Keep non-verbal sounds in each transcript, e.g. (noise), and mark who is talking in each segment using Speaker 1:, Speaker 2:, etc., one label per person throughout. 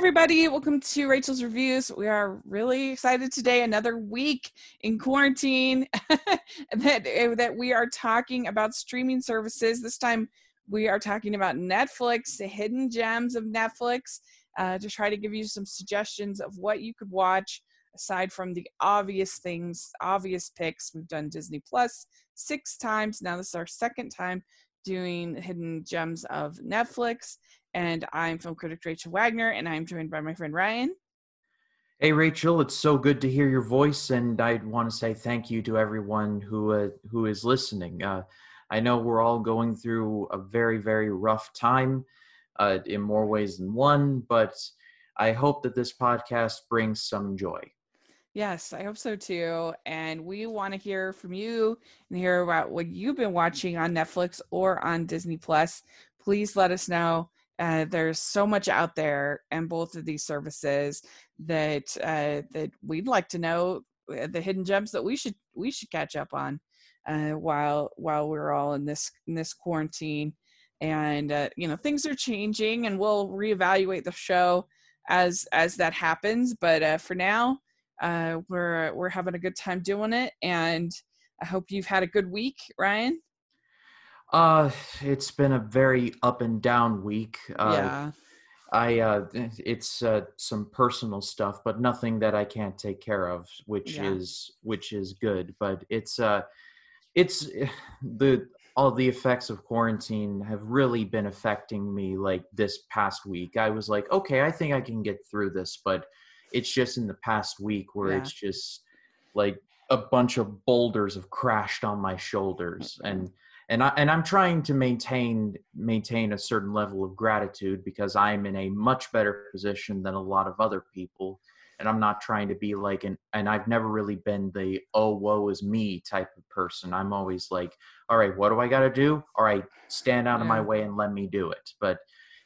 Speaker 1: everybody. Welcome to Rachel's Reviews. We are really excited today. Another week in quarantine (laughs) that, that we are talking about streaming services. This time we are talking about Netflix, the hidden gems of Netflix, uh, to try to give you some suggestions of what you could watch aside from the obvious things, obvious picks. We've done Disney Plus six times. Now this is our second time doing hidden gems of Netflix. And I'm film critic Rachel Wagner, and I'm joined by my friend Ryan.
Speaker 2: Hey Rachel, it's so good to hear your voice, and I want to say thank you to everyone who uh, who is listening. Uh, I know we're all going through a very very rough time, uh, in more ways than one, but I hope that this podcast brings some joy.
Speaker 1: Yes, I hope so too. And we want to hear from you and hear about what you've been watching on Netflix or on Disney Plus. Please let us know. Uh, there's so much out there and both of these services that uh, that we'd like to know uh, the hidden gems that we should we should catch up on uh, while while we're all in this in this quarantine. And uh, you know things are changing and we'll reevaluate the show as as that happens. But uh, for now we're we're having a good time doing it. And I hope you've had a good week Ryan
Speaker 2: uh, it's been a very up and down week. Uh,
Speaker 1: yeah.
Speaker 2: I uh, it's uh, some personal stuff, but nothing that I can't take care of, which yeah. is which is good. But it's uh, it's the all the effects of quarantine have really been affecting me. Like this past week, I was like, okay, I think I can get through this, but it's just in the past week where yeah. it's just like a bunch of boulders have crashed on my shoulders and and I and I'm trying to maintain maintain a certain level of gratitude because I'm in a much better position than a lot of other people and I'm not trying to be like an and I've never really been the oh woe is me type of person. I'm always like, all right, what do I got to do? All right, stand out yeah. of my way and let me do it. But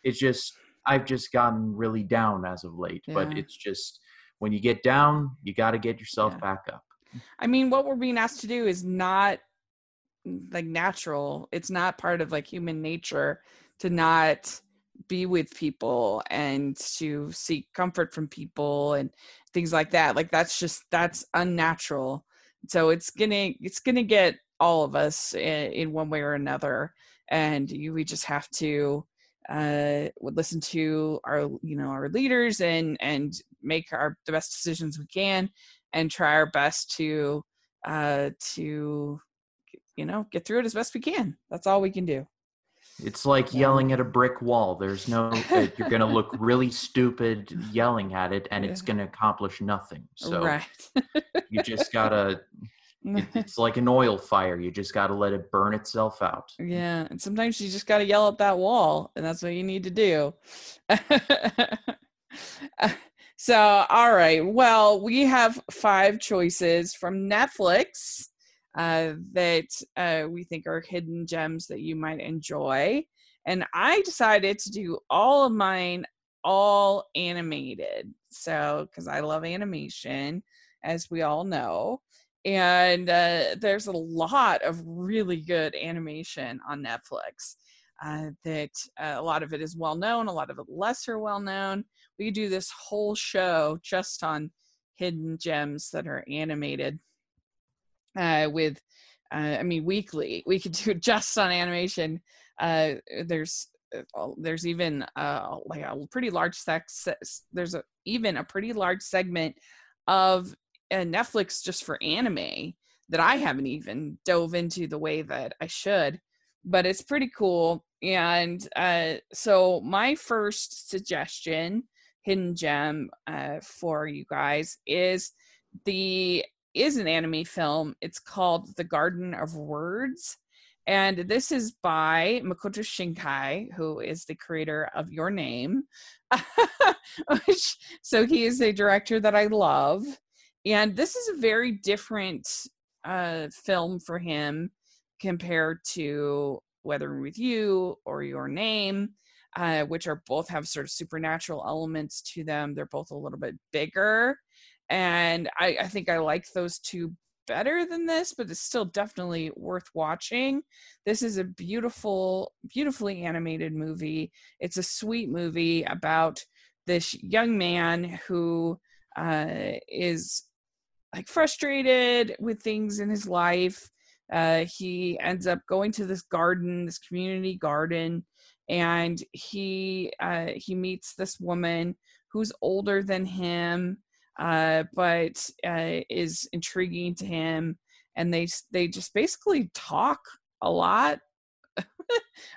Speaker 2: it's just I've just gotten really down as of late, yeah. but it's just when you get down, you got to get yourself yeah. back up.
Speaker 1: I mean, what we're being asked to do is not like natural it's not part of like human nature to not be with people and to seek comfort from people and things like that like that's just that's unnatural. So it's gonna it's gonna get all of us in, in one way or another and you, we just have to uh listen to our you know our leaders and and make our the best decisions we can and try our best to uh to you know, get through it as best we can. That's all we can do.
Speaker 2: It's like yelling at a brick wall. There's no, you're going to look really stupid yelling at it and it's going to accomplish nothing. So right. you just got (laughs) to, it's like an oil fire. You just got to let it burn itself out.
Speaker 1: Yeah. And sometimes you just got to yell at that wall and that's what you need to do. (laughs) so, all right. Well, we have five choices from Netflix uh, that uh, we think are hidden gems that you might enjoy. And I decided to do all of mine all animated. So, because I love animation, as we all know. And uh, there's a lot of really good animation on Netflix. Uh, that uh, a lot of it is well known, a lot of it lesser well known. We do this whole show just on hidden gems that are animated uh, with uh, I mean weekly. We could do (laughs) just on animation. Uh, there's uh, there's even uh, like a pretty large sex. There's a, even a pretty large segment of uh, Netflix just for anime that I haven't even dove into the way that I should. But it's pretty cool. And uh, so my first suggestion, hidden gem uh, for you guys, is the is an anime film. It's called The Garden of Words. And this is by Makoto Shinkai, who is the creator of Your Name. (laughs) Which, so he is a director that I love. And this is a very different uh, film for him compared to Weathering with You or Your Name, uh, which are both have sort of supernatural elements to them. They're both a little bit bigger and I, I think I like those two better than this, but it's still definitely worth watching. This is a beautiful, beautifully animated movie. It's a sweet movie about this young man who uh, is like frustrated with things in his life. Uh, he ends up going to this garden, this community garden, and he uh, he meets this woman who's older than him, uh, but uh, is intriguing to him, and they they just basically talk a lot. (laughs)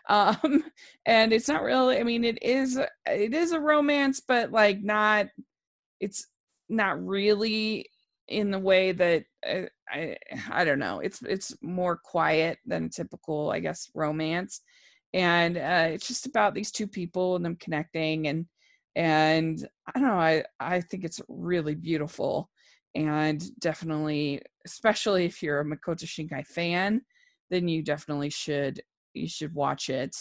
Speaker 1: um and it's not really i mean it is it is a romance but like not it's not really in the way that uh, I I don't know. It's it's more quiet than typical, I guess, romance, and uh, it's just about these two people and them connecting and and I don't know. I I think it's really beautiful and definitely, especially if you're a Makoto Shinkai fan, then you definitely should you should watch it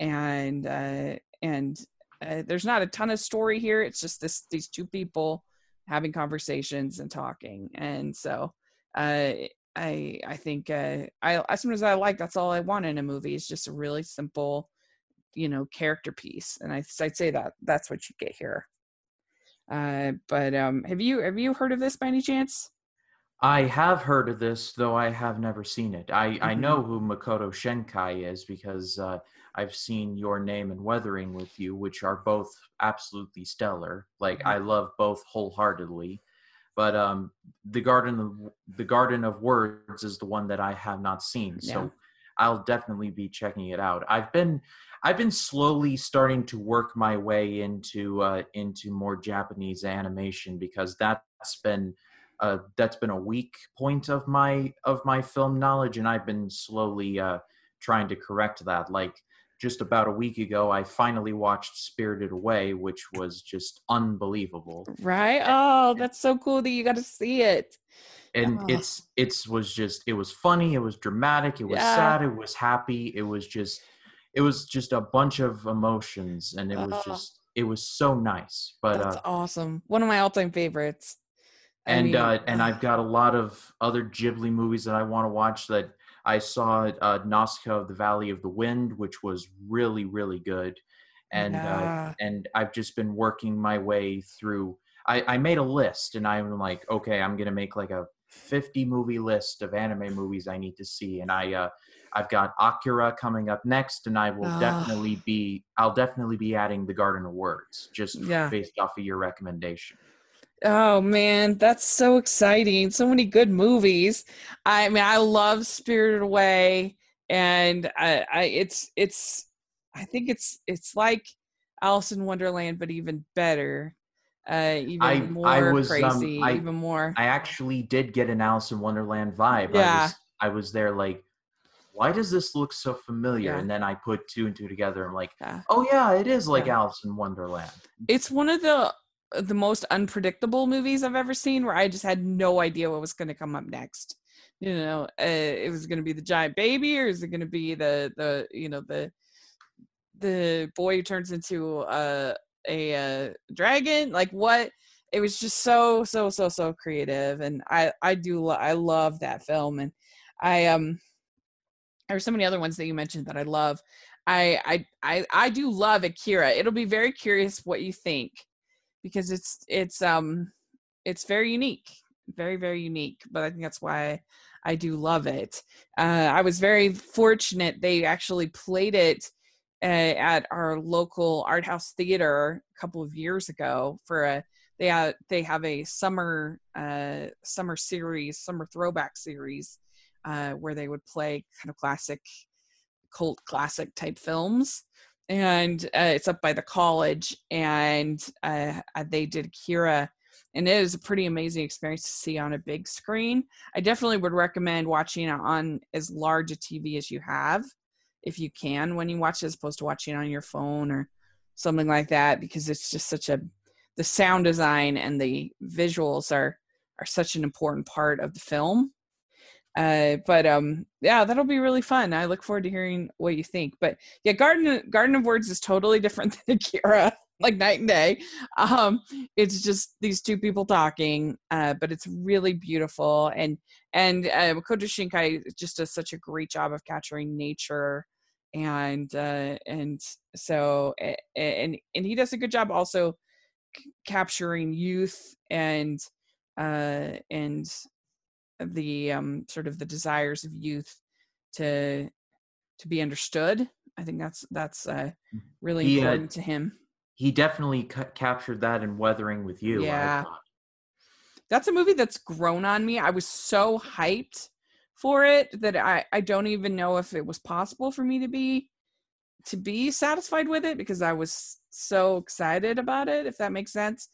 Speaker 1: and uh, and uh, there's not a ton of story here. It's just this these two people having conversations and talking. And so uh, I I think uh, I as soon as I like that's all I want in a movie is just a really simple, you know, character piece. And I I'd say that that's what you get here. Uh, but um, have you have you heard of this by any chance?
Speaker 2: I have heard of this, though I have never seen it. I, mm-hmm. I know who Makoto Shinkai is because uh, I've seen Your Name and Weathering with You, which are both absolutely stellar. Like mm-hmm. I love both wholeheartedly. But um, the Garden of the Garden of Words is the one that I have not seen, yeah. so I'll definitely be checking it out. I've been I've been slowly starting to work my way into uh, into more Japanese animation because that's been uh, that's been a weak point of my of my film knowledge, and I've been slowly uh, trying to correct that. Like just about a week ago, I finally watched Spirited Away, which was just unbelievable.
Speaker 1: Right? Oh, that's so cool that you got to see it.
Speaker 2: And oh. it's it's was just it was funny, it was dramatic, it was yeah. sad, it was happy, it was just it was just a bunch of emotions, and it was oh. just it was so nice. But
Speaker 1: that's uh, awesome. One of my all time favorites.
Speaker 2: And I mean, uh, and I've got a lot of other Ghibli movies that I want to watch that I saw uh, Nausicaa of the Valley of the Wind, which was really really good, and uh, yeah. uh, and I've just been working my way through. I, I made a list, and I'm like, okay, I'm gonna make like a 50 movie list of anime movies I need to see, and I uh, I've got Akira coming up next, and I will oh. definitely be I'll definitely be adding the Garden of Words just yeah. based off of your recommendation.
Speaker 1: Oh man, that's so exciting. So many good movies. I mean, I love Spirited Away and I, I it's it's I think it's it's like Alice in Wonderland but even better. Uh even I, more I was, um, crazy, um, I, even more.
Speaker 2: I actually did get an Alice in Wonderland vibe. Yeah. I was I was there like why does this look so familiar? Yeah. And then I put two and two together. I'm like, yeah. oh yeah, it is like yeah. Alice in Wonderland.
Speaker 1: It's one of the the most unpredictable movies I've ever seen where I just had no idea what was going to come up next. You know, uh, it was going to be the giant baby or is it going to be the the you know the the boy who turns into uh, a, a dragon? Like what it was just so so so so creative and I I do lo- I love that film and I um there's so many other ones that you mentioned that I love. I I I I do love Akira. It'll be very curious what you think because it's it's um it's very unique very very unique but i think that's why i do love it uh, i was very fortunate they actually played it uh, at our local art house theater a couple of years ago for a they have they have a summer uh, summer series summer throwback series uh, where they would play kind of classic cult classic type films and uh, it's up by the college and uh, uh, they did Akira and it is a pretty amazing experience to see on a big screen. I definitely would recommend watching it on as large a TV as you have if you can when you watch it as opposed to watching it on your phone or something like that because it's just such a the sound design and the visuals are are such an important part of the film. Uh but um yeah that'll be really fun. I look forward to hearing what you think. But yeah garden garden of words is totally different (laughs) than akira like night and day um it's just these two people talking uh but it's really beautiful and and uh shinkai just does such a great job of capturing nature and uh and so and and he does a good job also capturing youth and uh, and the um, sort of the desires of youth to to be understood. I think that's that's uh, mm. really he, important uh, to him.
Speaker 2: He definitely captured that in Weathering with You.
Speaker 1: Yeah, that's a movie that's grown on me. I was so hyped for it that I I don't even know if it was possible for me to be to be satisfied with it because I was so excited about it. If that makes sense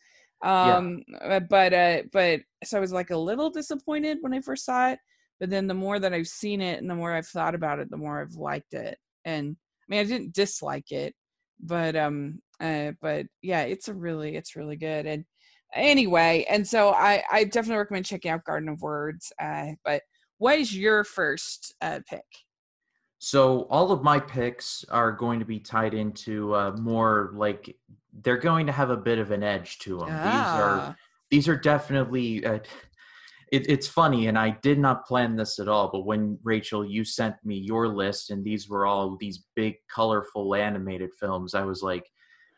Speaker 1: um yeah. Uh, but uh but so i was like a little disappointed when i first saw it but then the more that i've seen it and the more i've thought about it the more i've liked it and i mean i didn't dislike it but um uh but yeah it's a really it's really good and anyway and so i i definitely recommend checking out garden of words uh but what is your first uh pick
Speaker 2: so all of my picks are going to be tied into uh, more like they're going to have a bit of an edge to them. Ah. These are ah. these are definitely. Uh, it, it's funny, and I did not plan this at all. But when Rachel, you sent me your list, and these were all these big, colorful animated films, I was like,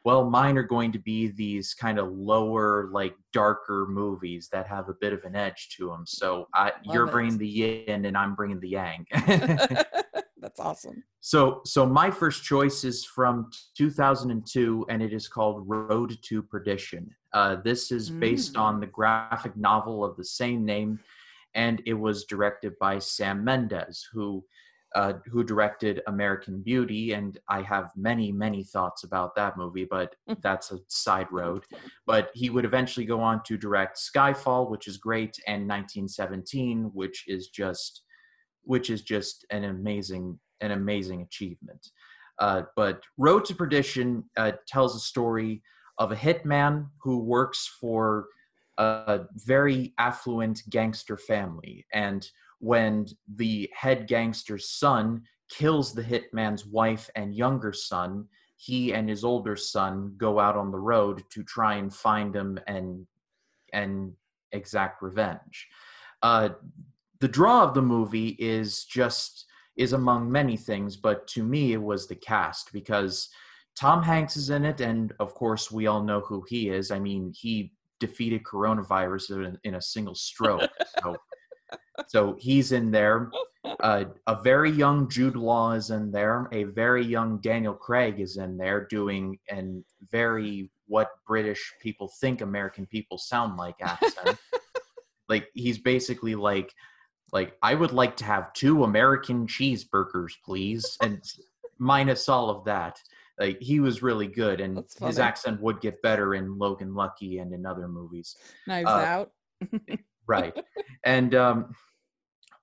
Speaker 2: well, mine are going to be these kind of lower, like darker movies that have a bit of an edge to them. So I, you're it. bringing the yin, and I'm bringing the yang. (laughs) (laughs)
Speaker 1: That's awesome.
Speaker 2: So, so my first choice is from 2002, and it is called Road to Perdition. Uh, this is based mm. on the graphic novel of the same name, and it was directed by Sam Mendes, who uh, who directed American Beauty, and I have many, many thoughts about that movie, but that's a side road. But he would eventually go on to direct Skyfall, which is great, and 1917, which is just which is just an amazing an amazing achievement. Uh, but Road to Perdition uh, tells a story of a hitman who works for a very affluent gangster family, and when the head gangster's son kills the hitman's wife and younger son, he and his older son go out on the road to try and find him and and exact revenge. Uh, the draw of the movie is just is among many things, but to me it was the cast because Tom Hanks is in it, and of course we all know who he is. I mean, he defeated coronavirus in, in a single stroke. (laughs) so, so he's in there. (laughs) Uh, a very young Jude Law is in there. A very young Daniel Craig is in there doing an very what British people think American people sound like accent. (laughs) like he's basically like like i would like to have two american cheeseburgers please and minus all of that like he was really good and his accent would get better in logan lucky and in other movies
Speaker 1: knives uh, out (laughs)
Speaker 2: right and um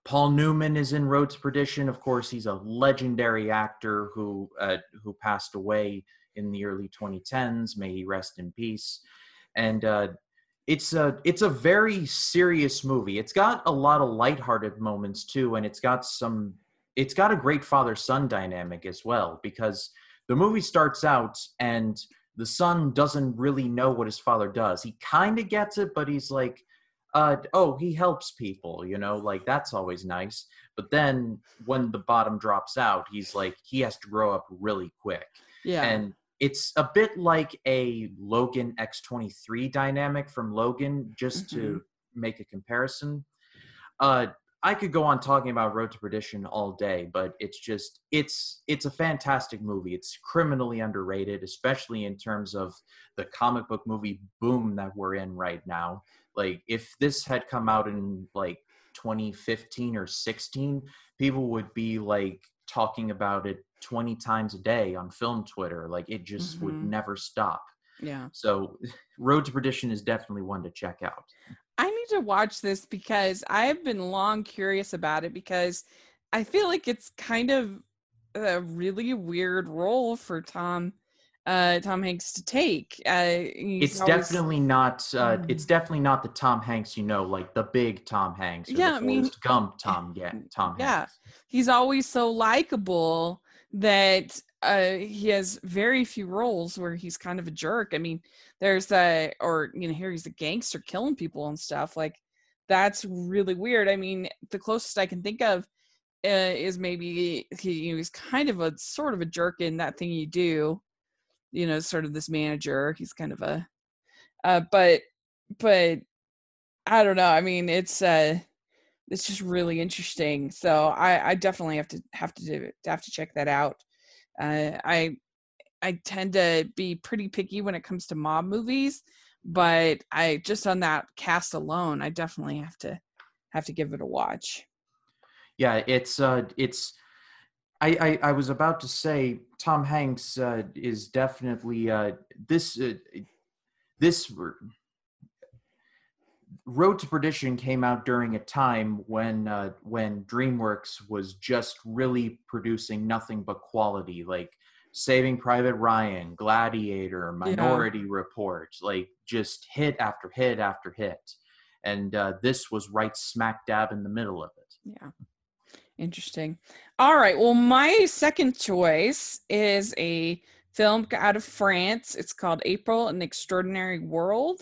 Speaker 2: paul newman is in road to perdition of course he's a legendary actor who uh, who passed away in the early 2010s may he rest in peace and uh, it's a it's a very serious movie. It's got a lot of lighthearted moments too, and it's got some it's got a great father son dynamic as well because the movie starts out and the son doesn't really know what his father does. He kind of gets it, but he's like, uh, oh, he helps people, you know, like that's always nice. But then when the bottom drops out, he's like, he has to grow up really quick.
Speaker 1: Yeah.
Speaker 2: And it's a bit like a Logan X23 dynamic from Logan, just mm-hmm. to make a comparison. Uh, I could go on talking about Road to Perdition all day, but it's just it's it's a fantastic movie. It's criminally underrated, especially in terms of the comic book movie boom that we're in right now. Like if this had come out in like 2015 or 16, people would be like talking about it 20 times a day on film Twitter. Like it just mm-hmm. would never stop.
Speaker 1: Yeah.
Speaker 2: So (laughs) Road to Perdition is definitely one to check out.
Speaker 1: I need to watch this because I have been long curious about it because I feel like it's kind of a really weird role for Tom uh Tom Hanks to take. Uh
Speaker 2: it's always... definitely not uh mm. it's definitely not the Tom Hanks you know, like the big Tom Hanks
Speaker 1: yeah, I mean,
Speaker 2: Gump Tom yeah, Tom
Speaker 1: yeah. Hanks. He's always so likable that uh, he has very few roles where he's kind of a jerk. I mean, there's a, or, you know, here he's a gangster killing people and stuff. Like, that's really weird. I mean, the closest I can think of uh, is maybe he, you know, he's kind of a sort of a jerk in that thing you do, you know, sort of this manager. He's kind of a, Uh, but but I don't know. I mean, it's uh, it's just really interesting. So I, I definitely have to have to do, have to check that out. Uh, I I tend to be pretty picky when it comes to mob movies, but I just on that cast alone, I definitely have to have to give it a watch.
Speaker 2: Yeah, it's uh, it's. I, I, I was about to say Tom Hanks uh, is definitely uh, this uh, this Road to Perdition came out during a time when uh, when DreamWorks was just really producing nothing but quality, like Saving Private Ryan, Gladiator, Minority yeah. Report, like just hit after hit after hit, and uh, this was right smack dab in the middle of it.
Speaker 1: Yeah, interesting. All right, well, my second choice is a film out of France. It's called April: An Extraordinary World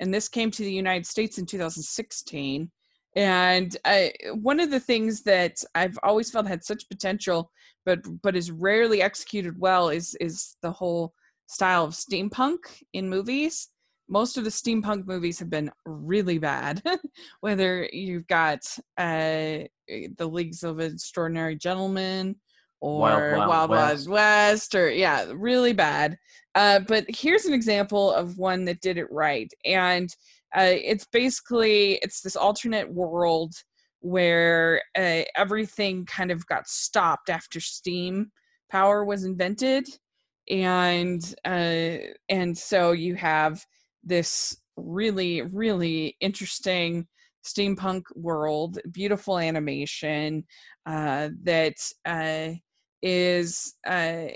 Speaker 1: and this came to the United States in 2016. And I, one of the things that I've always felt had such potential, but but is rarely executed well, is is the whole style of steampunk in movies. Most of the steampunk movies have been really bad. (laughs) Whether you've got uh, the Leagues of Extraordinary Gentlemen or Wild Wild, Wild, West. Wild West, or yeah, really bad. Uh, but here's an example of one that did it right, and uh, it's basically it's this alternate world where uh, everything kind of got stopped after steam power was invented, and uh, and so you have this really really interesting steampunk world, beautiful animation uh, that uh, is uh,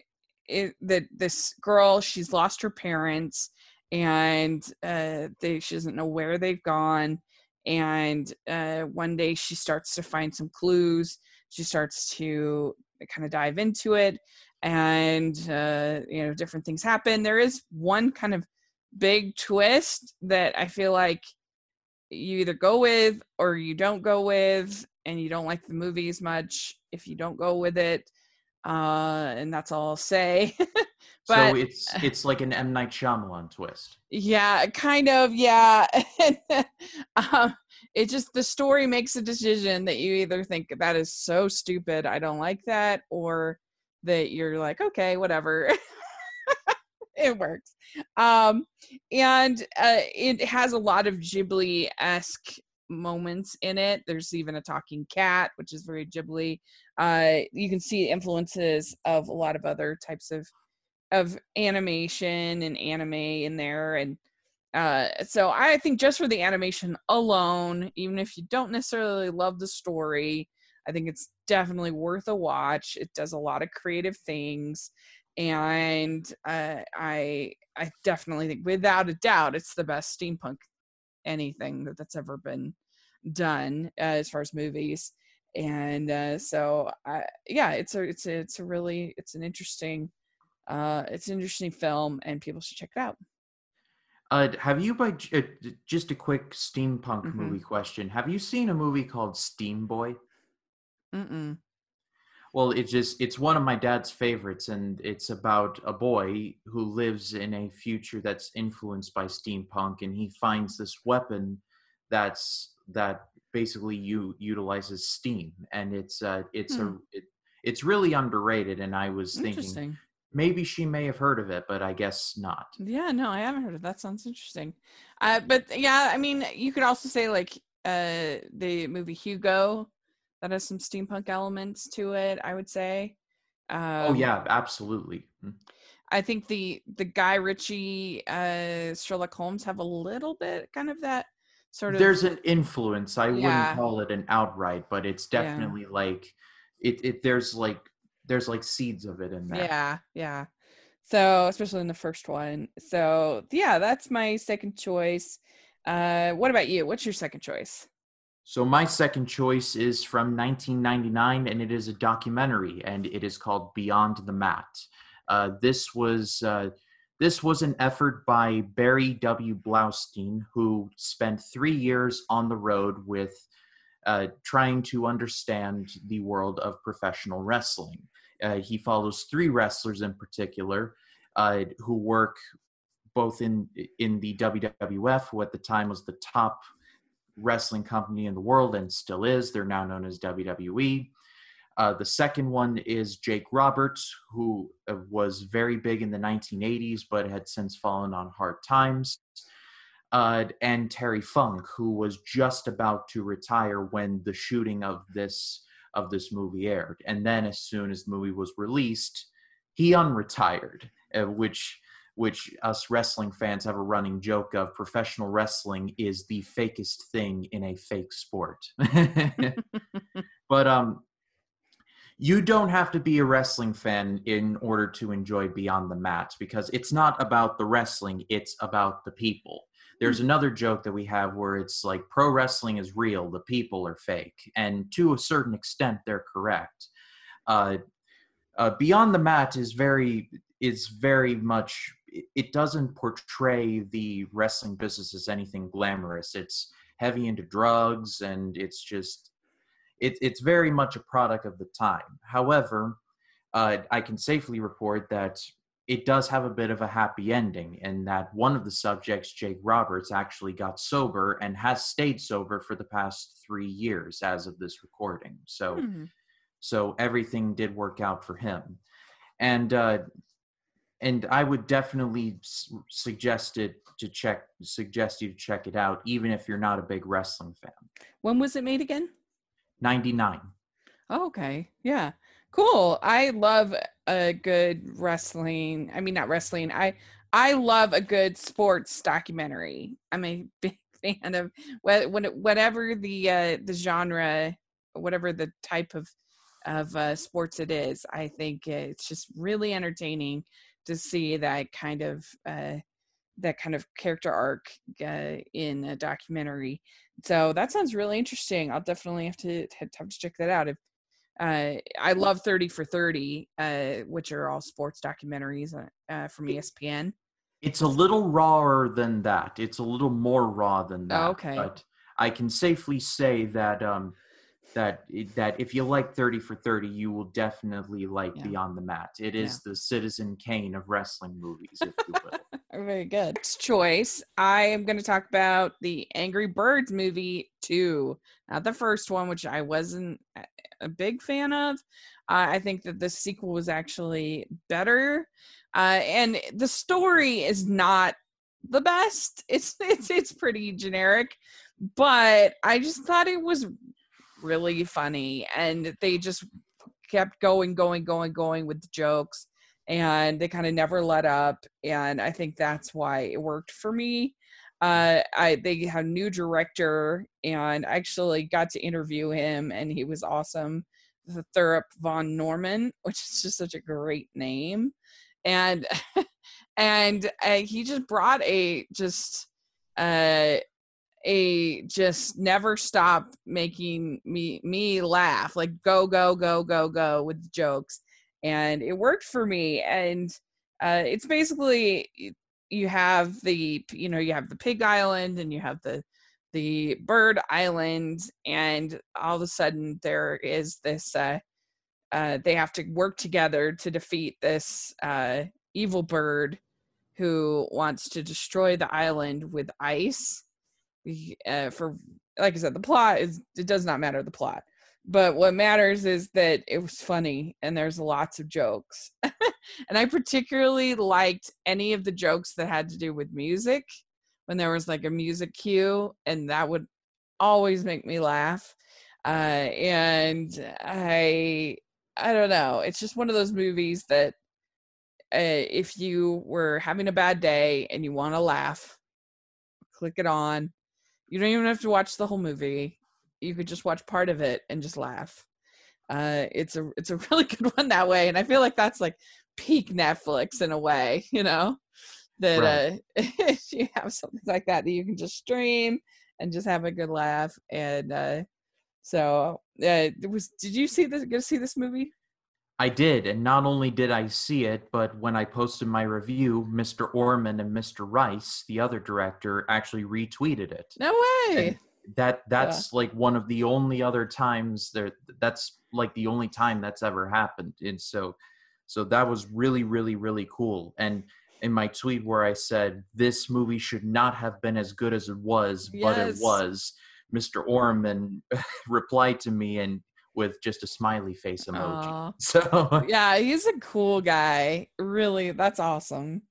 Speaker 1: it, that this girl she's lost her parents and uh, they she doesn't know where they've gone and uh, one day she starts to find some clues she starts to kind of dive into it and uh, you know different things happen. There is one kind of big twist that i feel like you either go with or you don't go with and you don't like the movie as much if you don't go with it uh, and that's all I'll say. (laughs)
Speaker 2: but, so it's it's like an M Night Shyamalan twist.
Speaker 1: Yeah, kind of. Yeah, (laughs) um, it just the story makes a decision that you either think that is so stupid, I don't like that, or that you're like, okay, whatever. (laughs) (laughs) it works. Um, and uh, it has a lot of Ghibli esque moments in it. There's even a talking cat, which is very Ghibli. Uh, you can see influences of a lot of other types of of animation and anime in there, and uh, so I think just for the animation alone, even if you don't necessarily love the story, I think it's definitely worth a watch. It does a lot of creative things, and uh, I I definitely think, without a doubt, it's the best steampunk anything that that's ever been done uh, as far as movies and uh, so I, yeah it's a it's a it's a really it's an interesting uh it's an interesting film and people should check it out
Speaker 2: uh have you by uh, just a quick steampunk mm-hmm. movie question have you seen a movie called steam boy Mm-mm. Well it's just it's one of my dad's favorites and it's about a boy who lives in a future that's influenced by steampunk and he finds this weapon that's that basically you utilizes steam and it's uh it's hmm. a it, it's really underrated and i was thinking maybe she may have heard of it but i guess not.
Speaker 1: Yeah no i haven't heard of that sounds interesting. Uh but yeah i mean you could also say like uh the movie hugo that has some steampunk elements to it i would say.
Speaker 2: Oh, um, oh yeah absolutely. Hmm.
Speaker 1: i think the the guy ritchie uh sherlock holmes have a little bit kind of that sort of
Speaker 2: there's an influence. I yeah. wouldn't call it an outright but it's definitely yeah. like it, it there's like there's like seeds of it in there.
Speaker 1: Yeah yeah. So especially in the first one. So yeah that's my second choice. Uh what about you? What's your second choice
Speaker 2: so my second choice is from 1999 and it is a documentary and it is called beyond the mat uh, this was uh, this was an effort by Barry W. Blaustein, who spent three years on the road with uh, trying to understand the world of professional wrestling. Uh, he follows three wrestlers in particular uh, who work both in in the WWF, who at the time was the top wrestling company in the world and still is. They're now known as WWE. Uh, the second one is Jake Roberts, who uh, was very big in the 1980s but had since fallen on hard times. Uh, and Terry Funk, who was just about to retire when the shooting of this of this movie aired. And then, as soon as the movie was released, he unretired, uh, which which us wrestling fans have a running joke of professional wrestling is the fakest thing in a fake sport. (laughs) but um you don't have to be a wrestling fan in order to enjoy Beyond the Mat because it's not about the wrestling, it's about the people. There's hmm. another joke that we have where it's like pro wrestling is real, the people are fake. And to a certain extent, they're correct. Uh, uh, Beyond the Mat is very is very much it doesn't portray the wrestling business as anything glamorous. It's heavy into drugs and it's just it, it's very much a product of the time. However, uh, I can safely report that it does have a bit of a happy ending, and that one of the subjects, Jake Roberts, actually got sober and has stayed sober for the past three years as of this recording. So, mm-hmm. so everything did work out for him, and uh, and I would definitely suggest it to check suggest you to check it out, even if you're not a big wrestling fan.
Speaker 1: When was it made again?
Speaker 2: 99.
Speaker 1: Oh, okay. Yeah. Cool. I love a good wrestling. I mean, not wrestling. I I love a good sports documentary. I'm a (laughs) big fan of when whatever the uh, the genre, whatever the type of of uh, sports it is. I think it's just really entertaining to see that kind of uh, that kind of character arc uh, in a documentary. So that sounds really interesting. I'll definitely have to have to check that out. If uh, I love Thirty for Thirty, uh, which are all sports documentaries uh, uh, from ESPN.
Speaker 2: It's a little rawer than that. It's a little more raw than that.
Speaker 1: Oh, okay.
Speaker 2: But I can safely say that um, that that if you like 30 for 30 you will definitely like yeah. beyond the mat. It is yeah. the citizen kane of wrestling movies if you will. (laughs)
Speaker 1: Very good. Choice i am going to talk about the angry birds movie 2 not the first one which i wasn't a big fan of uh, i think that the sequel was actually better. Uh, and the story is not the best. (laughs) It's it's it's pretty generic but i just thought it was really funny and they just kept going going going going with the jokes and they kind of never let up and i think that's why it worked for me. Uh i they have new director and I actually got to interview him and he was awesome. The Thurop Van Orman (laughs) which is just such a great name and (laughs) and uh, he just brought a just uh a just never stop making me me laugh like go go go go go with jokes. And it worked for me. And uh it's basically you have the you know you have the pig island and you have the the bird island and all of a sudden there is this uh uh they have to work together to defeat this uh evil bird who wants to destroy the island with ice uh, for like I said, the plot is it does not matter the plot, but what matters is that it was funny and there's lots of jokes, (laughs) and I particularly liked any of the jokes that had to do with music when there was like a music cue, and that would always make me laugh. Uh, and I I don't know, it's just one of those movies that uh, if you were having a bad day and you want to laugh, click it on you don't even have to watch the whole movie. You could just watch part of it and just laugh. Uh, it's a it's a (laughs) really good one that way, and I feel like that's like peak Netflix in a way, you know, that right. uh, (laughs) you have something like that that you can just stream and just have a good laugh. And uh, so, uh, was did you see this? To see this movie?
Speaker 2: I did, and not only did I see it, but when I posted my review, Mr. Orman and Mr. Rice, the other director, actually retweeted it.
Speaker 1: No way.
Speaker 2: And that that's yeah. like one of the only other times there. That's like the only time that's ever happened, and so so that was really really really cool. And in my tweet where I said this movie should not have been as good as it was, yes. but it was. Mr. Orman (laughs) replied to me and with just a smiley face emoji. Aww. (laughs) So
Speaker 1: yeah, he's a cool guy. Really, that's awesome.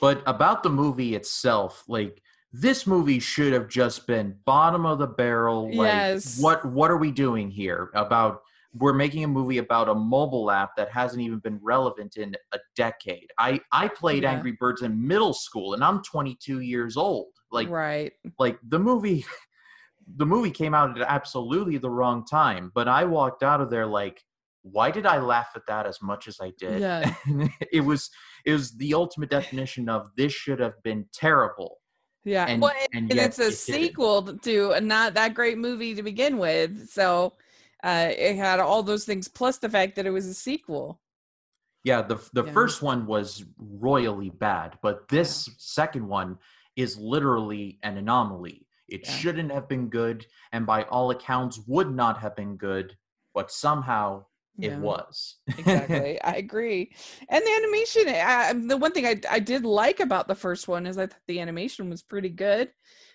Speaker 2: But about the movie itself, like this movie should have just been bottom of the barrel. Like, yes. What what are we doing here? About we're making a movie about a mobile app that hasn't even been relevant in a decade. I I played yeah. Angry Birds in middle school, and I'm 22 years old. Like
Speaker 1: right.
Speaker 2: Like the movie. (laughs) The movie came out at absolutely the wrong time, but I walked out of there like, why did I laugh at that as much as I did? Yeah. (laughs) it was it was the ultimate definition of this should have been terrible
Speaker 1: yeah, and, well, and, and it's a it sequel didn't. to a not that great movie to begin with, so uh, it had all those things plus the fact that it was a sequel.
Speaker 2: Yeah, the the yeah. first one was royally bad, but this yeah. second one is literally an anomaly. It yeah. shouldn't have been good, and by all accounts, would not have been good. But somehow it was.
Speaker 1: Exactly. (laughs) I agree. And the animation I, the one thing I, I did like about the first one is i thought the animation was pretty good.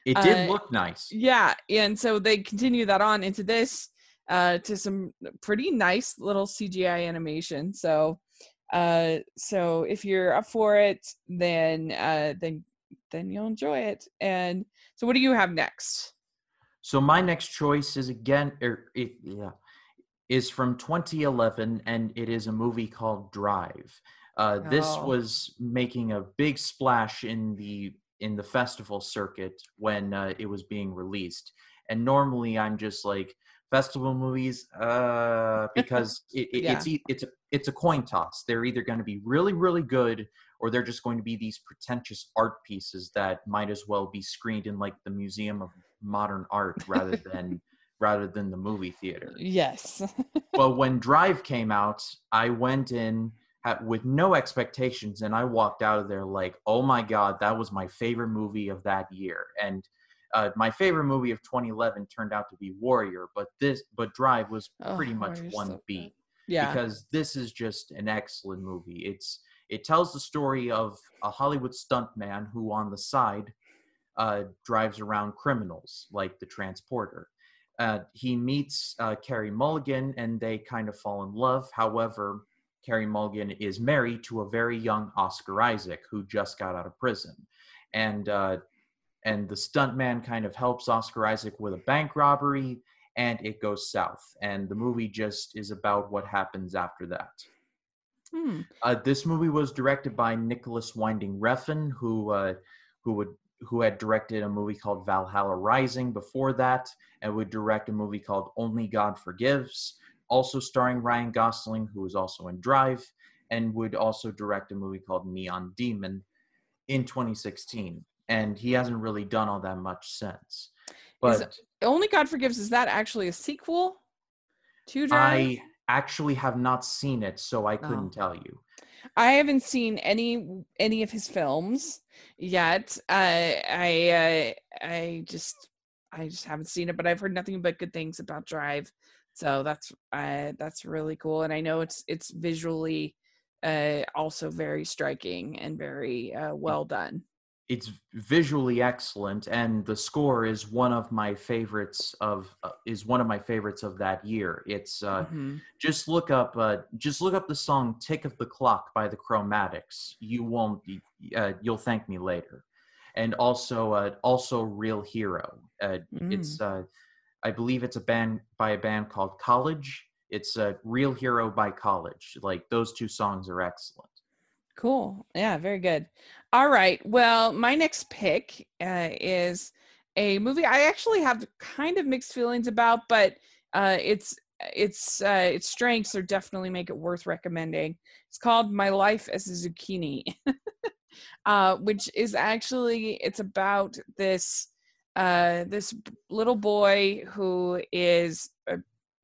Speaker 2: It did uh, look nice.
Speaker 1: yeah and so they continue that on into this uh to some pretty nice little cgi animation. So uh so if you're up for it then uh then then you'll enjoy it and so what do you have next
Speaker 2: so my next choice is again er, it, yeah is from 2011 and it is a movie called Drive. Uh, this oh. was making a big splash in the in the festival circuit when uh, it was being released. And normally I'm just like festival movies uh, because (laughs) it, it, yeah. it's it's a it's a coin toss. They're either going to be really really good or they're just going to be these pretentious art pieces that might as well be screened in like the Museum of Modern Art rather (laughs) than rather than the movie theater.
Speaker 1: Yes. (laughs)
Speaker 2: but when Drive came out, I went in at, with no expectations and I walked out of there like, oh my God, that was my favorite movie of that year. And uh, my favorite movie of 2011 turned out to be Warrior, but this, but Drive was oh, pretty much one so beat. Yeah. Because this is just an excellent movie. It's, it tells the story of a Hollywood stuntman who, on the side, uh, drives around criminals like the transporter uh, he meets uh, Carey Mulligan and they kind of fall in love. However, Carey Mulligan is married to a very young Oscar Isaac who just got out of prison. And, uh, and the stuntman kind of helps Oscar Isaac with a bank robbery and it goes south. And the movie just is about what happens after that. Hmm. Uh, this movie was directed by Nicolas Winding Refn, who uh, who would who had directed a movie called Valhalla Rising before that, and would direct a movie called Only God Forgives, also starring Ryan Gosling, who was also in Drive, and would also direct a movie called Neon Demon in 2016. And he hasn't really done all that much since. But
Speaker 1: is Only God Forgives is that actually a sequel to Drive?
Speaker 2: I actually have not seen it, so I couldn't oh. tell you.
Speaker 1: I haven't seen any any of his films yet. Uh, I uh, I just I just haven't seen it, but I've heard nothing but good things about Drive. So that's uh, that's really cool, and I know it's it's visually uh, also very striking and very uh, well done
Speaker 2: it's visually excellent and the score is one of my favorites of uh, is one of my favorites of that year. It's uh, mm-hmm. just look up uh, just look up the song tick of the clock by the chromatics. You won't uh, you'll thank me later. And also uh, also real hero. Uh, mm. it's i believe it's a band by a band called college. It's a real hero by college. Like those two songs are excellent
Speaker 1: Cool. Yeah, very good. All right. Well, my next pick uh, is a movie I actually have kind of mixed feelings about, but uh, it's its uh, its strengths are definitely make it worth recommending. It's called My Life as a Zucchini, (laughs) uh, which is actually it's about this uh, this little boy who is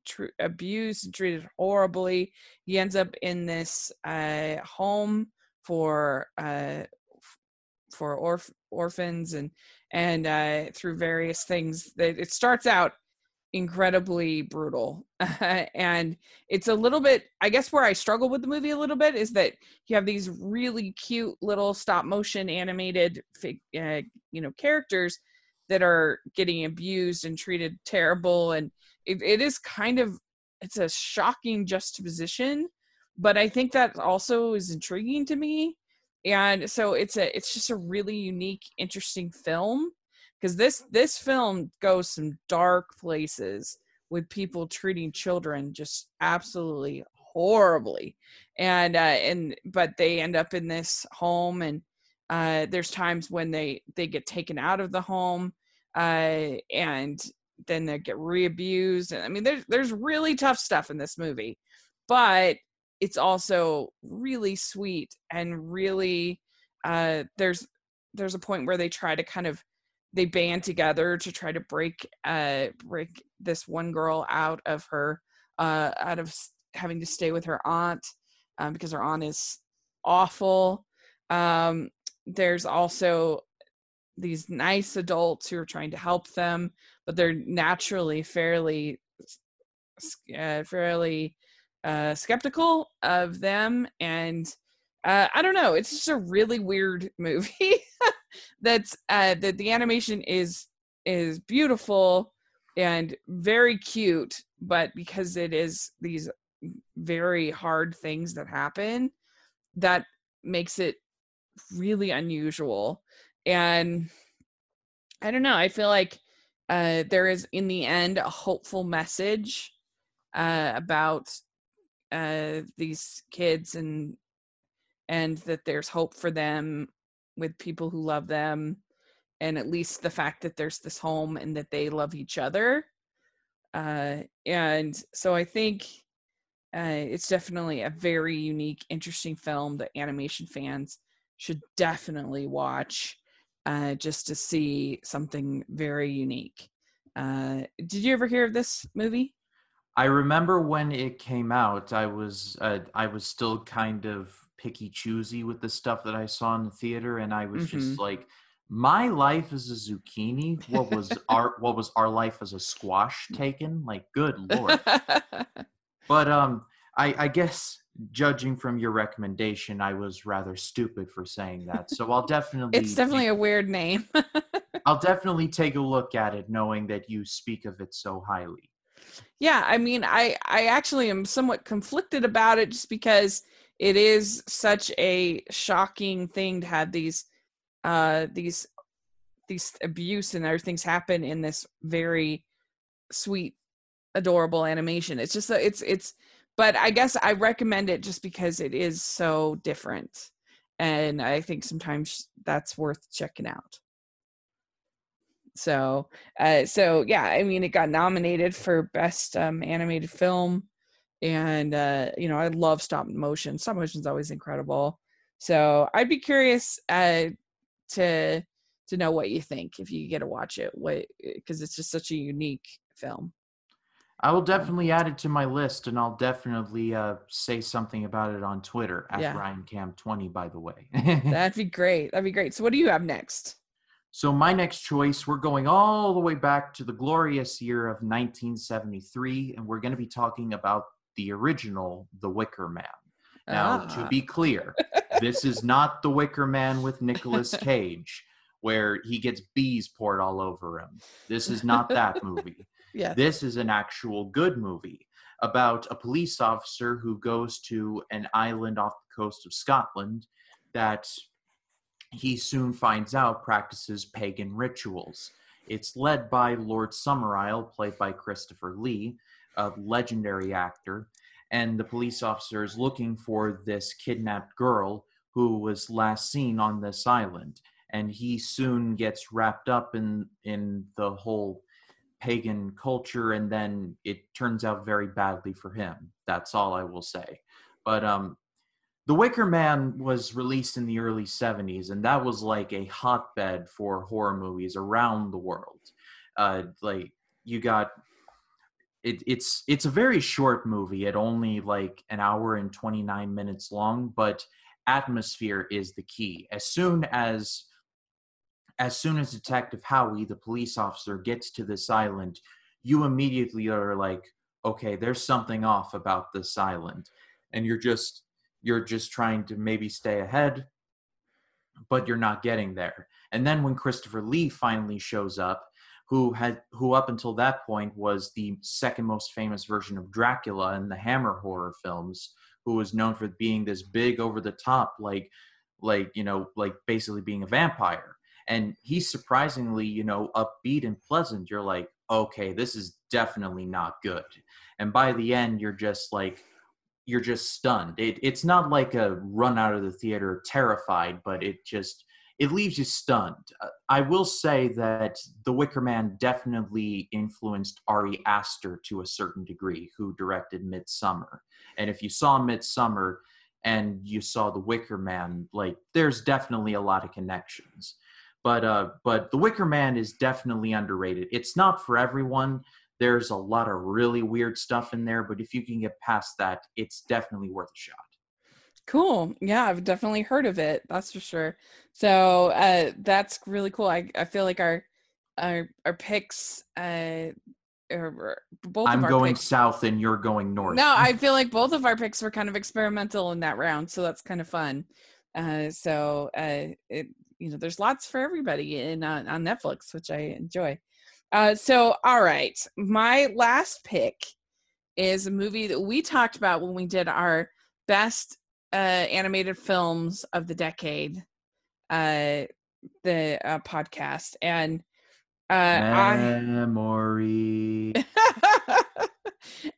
Speaker 1: tr- abused and treated horribly. He ends up in this uh, home for uh, for orf- orphans and and uh, through various things. That it starts out incredibly brutal (laughs) and it's a little bit i guess where i struggle with the movie a little bit is that you have these really cute little stop motion animated uh, you know characters that are getting abused and treated terrible and it, it is kind of it's a shocking juxtaposition but i think that also is intriguing to me and so it's a it's just a really unique interesting film because this this film goes some dark places with people treating children just absolutely horribly and uh and but they end up in this home and uh there's times when they they get taken out of the home uh and then they get re-abused and i mean there's there's really tough stuff in this movie but it's also really sweet and really uh there's there's a point where they try to kind of they band together to try to break uh break this one girl out of her uh out of having to stay with her aunt um, because her aunt is awful. Um there's also these nice adults who are trying to help them but they're naturally fairly uh, fairly uh skeptical of them and uh i don't know it's just a really weird (laughs) movie that's uh that the animation is is beautiful and very cute but because it is these very hard things that happen that makes it really unusual and i don't know i feel like uh there is in the end a hopeful message uh about uh these kids and and that there's hope for them with people who love them and at least the fact that there's this home and that they love each other. Uh, and so i think uh, it's definitely a very unique interesting film that animation fans should definitely watch uh, just to see something very unique. Uh, did you ever hear of this movie
Speaker 2: i remember when it came out i was uh, i was still kind of picky choosy with the stuff that I saw in the theater, and I was mm-hmm. just like, my life as a zucchini. What was our what was our life as a squash (laughs) taken? Like, good lord. (laughs) but um, I, I guess judging from your recommendation, I was rather stupid for saying that. So I'll definitely.
Speaker 1: it's definitely a weird name. (laughs)
Speaker 2: I'll definitely take a look at it, knowing that you speak of it so highly.
Speaker 1: Yeah, I mean, I I actually am somewhat conflicted about it, just because it is such a shocking thing to have these uh these these abuse and other things happen in this very sweet adorable animation. It's just it's it's but i guess i recommend it just because it is so different. And i think sometimes that's worth checking out so uh so yeah i mean it got nominated for best um animated film and uh, you know I love stop motion. Stop motion is always incredible. So I'd be curious uh, to to know what you think if you get to watch it. What because it's just such a unique film.
Speaker 2: I will definitely add it to my list, and I'll definitely uh, say something about it on Twitter at yeah. RyanCam20. By the way, (laughs)
Speaker 1: that'd be great. That'd be great. So, what do you have next?
Speaker 2: So, my next choice, we're going all the way back to the glorious year of 1973, and we're going to be talking about the original The Wicker Man. Now, ah. to be clear, this is not The Wicker Man with Nicolas (laughs) Cage, where he gets bees poured all over him. This is not that movie. (laughs) yeah. This is an actual good movie about a police officer who goes to an island off the coast of Scotland that he soon finds out practices pagan rituals. It's led by Lord Summerisle, played by Christopher Lee, a legendary actor, and the police officer is looking for this kidnapped girl who was last seen on this island. And he soon gets wrapped up in in the whole pagan culture, and then it turns out very badly for him. That's all I will say. But um, the Wicker Man was released in the early 70s, and that was like a hotbed for horror movies around the world. Uh, like you got it, it's it's a very short movie at only like an hour and 29 minutes long but atmosphere is the key as soon as as soon as detective howie the police officer gets to this island you immediately are like, okay, there's something off about this island, and you're just you're just trying to maybe stay ahead, but you're not getting there. And then when Christopher Lee finally shows up, who had who up until that point was the second most famous version of Dracula in the Hammer horror films, who was known for being this big over the top like like you know like basically being a vampire. And he's surprisingly you know upbeat and pleasant. You're like okay this is definitely not good. And by the end you're just like you're just stunned it, it's not like a run out of the theater terrified but it just it leaves you stunned. Uh, I will say that The Wicker Man definitely influenced Ari Aster to a certain degree, who directed Midsommar. And if you saw Midsommar and you saw The Wicker Man, like there's definitely a lot of connections. But uh, but The Wicker Man is definitely underrated. It's not for everyone. There's a lot of really weird stuff in there, but if you can get past that, it's definitely worth a shot.
Speaker 1: Cool. Yeah, I've definitely heard of it. That's for sure. So uh, that's really cool. I, I feel like our our our picks uh
Speaker 2: both I'm going picks, south and you're going north.
Speaker 1: No, I (laughs) feel like both of our picks were kind of experimental in that round, so that's kind of fun. Uh, so uh, it you know there's lots for everybody in uh, on Netflix, which I enjoy. Uh, so all right, my last pick is a movie that we talked about when we did our best uh, animated films of the decade, uh, the uh, podcast, and uh,
Speaker 2: memory.
Speaker 1: I, (laughs)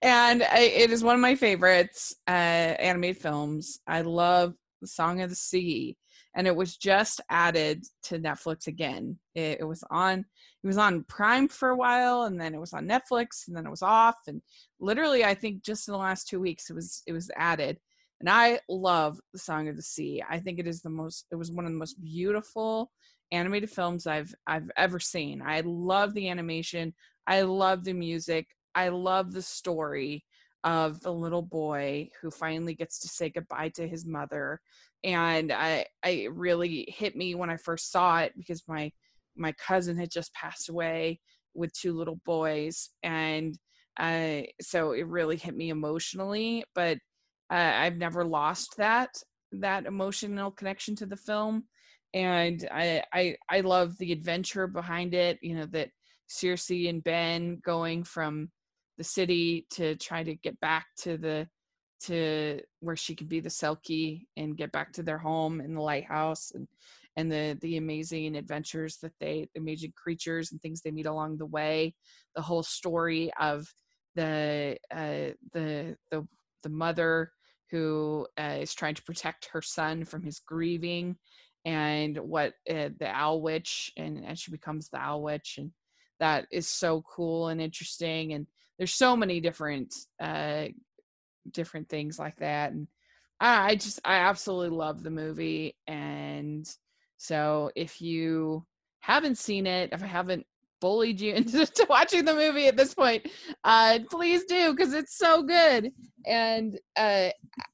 Speaker 1: and I, it is one of my favorites uh, animated films. I love the Song of the Sea, and it was just added to Netflix again. It, it was on it was on Prime for a while, and then it was on Netflix, and then it was off. And literally, I think just in the last two weeks, it was it was added and I love The Song of the Sea. I think it is the most it was one of the most beautiful animated films I've I've ever seen. I love the animation. I love the music. I love the story of the little boy who finally gets to say goodbye to his mother. And I I really hit me when I first saw it because my my cousin had just passed away with two little boys and uh, so it really hit me emotionally but uh, I've never lost that that emotional connection to the film, and I I I love the adventure behind it. You know that Saoirse and Ben going from the city to try to get back to the to where she could be the Selkie and get back to their home in the lighthouse and and the the amazing adventures that they the amazing creatures and things they meet along the way. The whole story of the uh the the the mother who uh, is trying to protect her son from his grieving and what uh, the owl witch and, and she becomes the owl witch and that is so cool and interesting and there's so many different uh different things like that and I, I just i absolutely love the movie and so if you haven't seen it if i haven't bullied you (laughs) into watching the movie at this point, uh, please do because it's so good. And uh,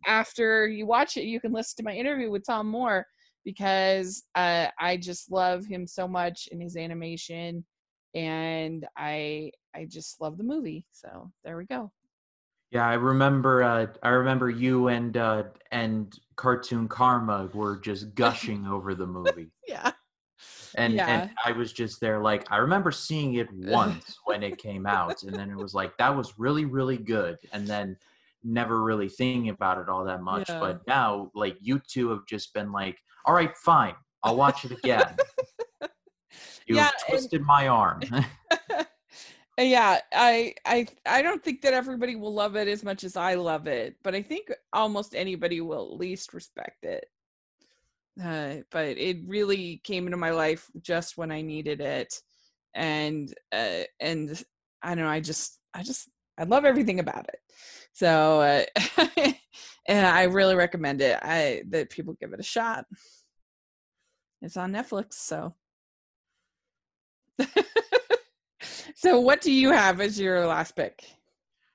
Speaker 1: after you watch it, you can listen to my interview with Tomm Moore because uh, I just love him so much in his animation, and I I just love the movie. So there we go.
Speaker 2: Yeah, I remember. Uh, I remember you and uh, and Cartoon Karma were just (laughs) gushing over the movie.
Speaker 1: yeah
Speaker 2: and yeah. and I was just there like I remember seeing it (laughs) once when it came out and then it was like that was really really good and then never really thinking about it all that much yeah. but now like you two have just been like all right fine I'll watch it again you yeah, twisted and- my arm (laughs) (laughs)
Speaker 1: yeah i i i don't think that everybody will love it as much as i love it but i think almost anybody will at least respect it uh, but it really came into my life just when I needed it, and uh, and I don't know, I just I just I love everything about it. So uh, (laughs) and I really recommend it. I that people give it a shot. It's on Netflix, so. (laughs) so what do you have as your last pick?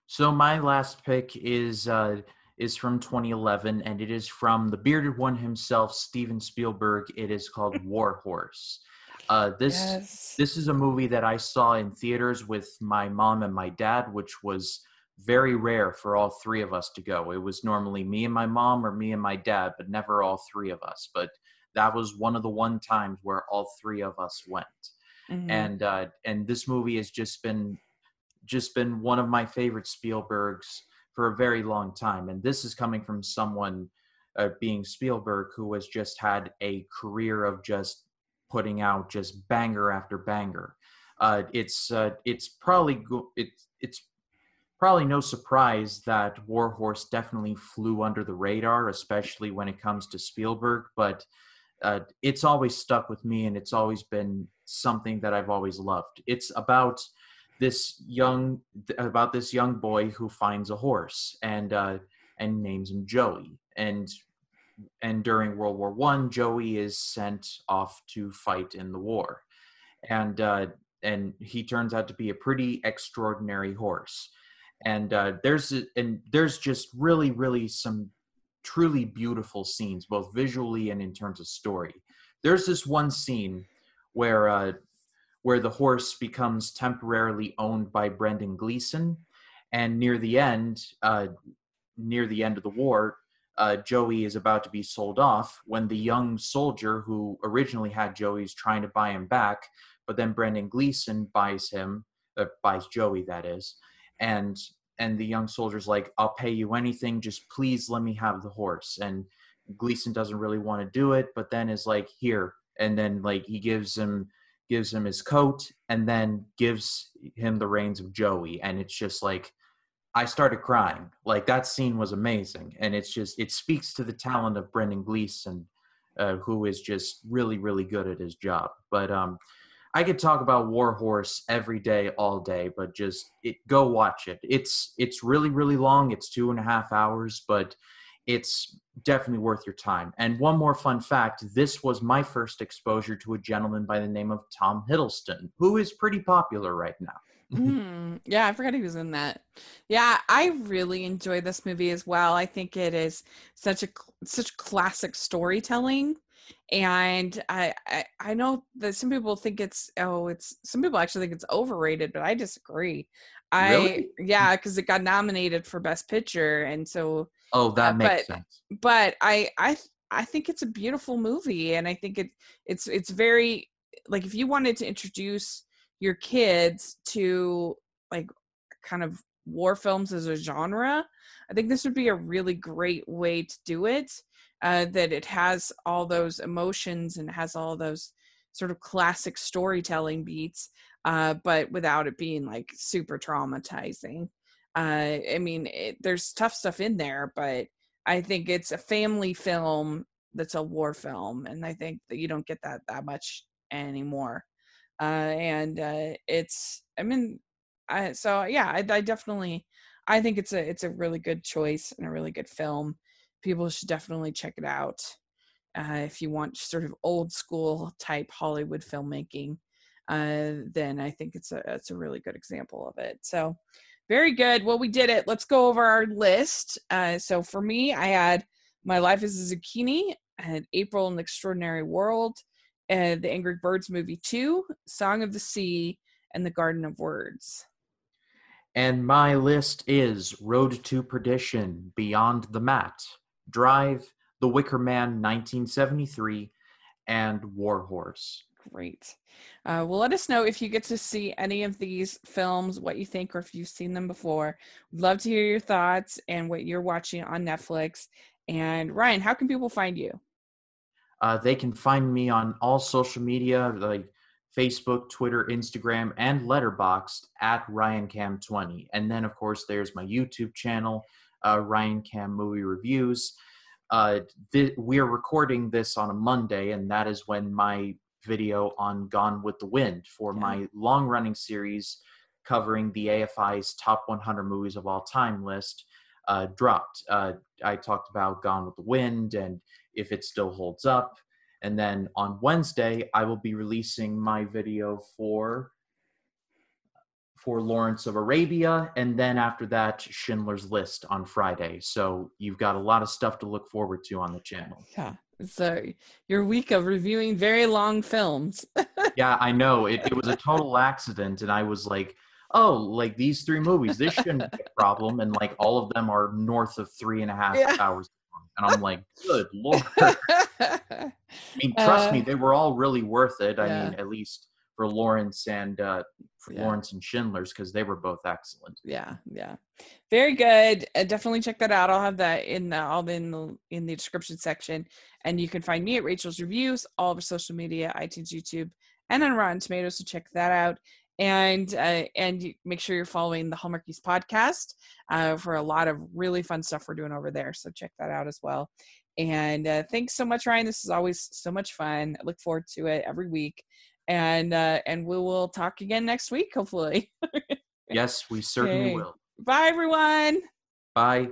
Speaker 2: So my last pick is uh is from 2011 and it is from the bearded one himself, Steven Spielberg. It is called (laughs) War Horse. Uh, this yes. this is a movie that I saw in theaters with my mom and my dad, which was very rare for all three of us to go. It was normally me and my mom or me and my dad, but never all three of us. But that was one of the one times where all three of us went. Mm-hmm. And uh, and this movie has just been just been one of my favorite Spielbergs for a very long time. And this is coming from someone uh, being Spielberg who has just had a career of just putting out just banger after banger. Uh, it's uh, it's probably go- it's it's probably no surprise that Warhorse definitely flew under the radar, especially when it comes to Spielberg. But uh, it's always stuck with me, and it's always been something that I've always loved. It's about this young about this young boy who finds a horse and uh, and names him Joey. And and during World War One, Joey is sent off to fight in the war, and uh, and he turns out to be a pretty extraordinary horse. And uh, there's and there's just really really some truly beautiful scenes, both visually and in terms of story. There's this one scene where uh, where the horse becomes temporarily owned by Brendan Gleeson, and near the end, uh, near the end of the war, uh, Joey is about to be sold off when the young soldier who originally had Joey is trying to buy him back, but then Brendan Gleeson buys him, uh, buys Joey, that is, and and the young soldier's like, "I'll pay you anything, just please let me have the horse." And Gleeson doesn't really want to do it, but then is like, "Here," and then like he gives him gives him his coat and then gives him the reins of Joey, and it's just like I started crying. Like that scene was amazing, and it's just it speaks to the talent of Brendan Gleeson, uh, who is just really really good at his job. But um, I could talk about Warhorse every day, all day, but just it, go watch it. It's it's really really long. It's two and a half hours, but it's definitely worth your time. And one more fun fact: this was my first exposure to a gentleman by the name of Tom Hiddleston, who is pretty popular right now
Speaker 1: mm, yeah, I forgot he was in that. Yeah, I really enjoy this movie as well. I think it is such a such classic storytelling, and I, I I know that some people think it's oh it's some people actually think it's overrated, but I disagree. I really? yeah, because it got nominated for Best Picture, and so
Speaker 2: oh that uh, makes
Speaker 1: but,
Speaker 2: sense.
Speaker 1: But I I I think it's a beautiful movie, and I think it it's it's very like if you wanted to introduce your kids to like kind of war films as a genre, I think this would be a really great way to do it. Uh, that it has all those emotions and has all those sort of classic storytelling beats, uh, but without it being like super traumatizing. Uh, I mean, it, there's tough stuff in there, but I think it's a family film that's a war film, and I think that you don't get that that much anymore uh, and uh, it's I mean, I, so yeah, I, I definitely I think it's a it's a really good choice and a really good film. People should definitely check it out uh, if you want sort of old school type Hollywood filmmaking. Uh, then I think it's a it's a really good example of it. So very good. Well, we did it. Let's go over our list. Uh, so for me, I had My Life as a Zucchini, I had April and the Extraordinary World, uh, the Angry Birds movie 2, Song of the Sea, and The Garden of Words.
Speaker 2: And my list is Road to Perdition, Beyond the Mat, Drive, The Wicker Man 1973, and Warhorse.
Speaker 1: Great. Uh, well, let us know if you get to see any of these films, what you think, or if you've seen them before. We'd love to hear your thoughts and what you're watching on Netflix. And Ryan, how can people find you?
Speaker 2: Uh, they can find me on all social media like Facebook, Twitter, Instagram, and Letterboxd at RyanCam20. And then, of course, there's my YouTube channel, uh, Ryan Cam Movie Reviews. Uh, th- we're recording this on a Monday, and that is when my video on Gone with the Wind for yeah. my long running series covering the AFI's top 100 movies of all time list uh, dropped. Uh, I talked about Gone with the Wind and if it still holds up. And then on Wednesday, I will be releasing my video for for Lawrence of Arabia, and then after that, Schindler's List on Friday. So you've got a lot of stuff to look forward to on the channel.
Speaker 1: Yeah, So your week of reviewing very long films. (laughs)
Speaker 2: yeah, I know. It, it was a total accident, and I was like, oh, like these three movies, this shouldn't be a problem. And like all of them are north of three and a half yeah. hours. And I'm like, (laughs) good lord. I mean, trust uh, me, they were all really worth it. I yeah. mean, at least for Lawrence and uh, for yeah. Lawrence and Schindler's because they were both excellent.
Speaker 1: Yeah, yeah, very good. Uh, definitely check that out. I'll have that in the all in the in the description section, and you can find me at Rachel's Reviews, all over social media, iTunes, YouTube, and on Rotten Tomatoes. So check that out. And uh, and make sure you're following the Hallmarkies podcast uh, for a lot of really fun stuff we're doing over there. So check that out as well. And uh, thanks so much, Ryan. This is always so much fun. I look forward to it every week and uh, and we will talk again next week, hopefully. (laughs)
Speaker 2: yes, we certainly okay. will.
Speaker 1: Bye, everyone.
Speaker 2: Bye.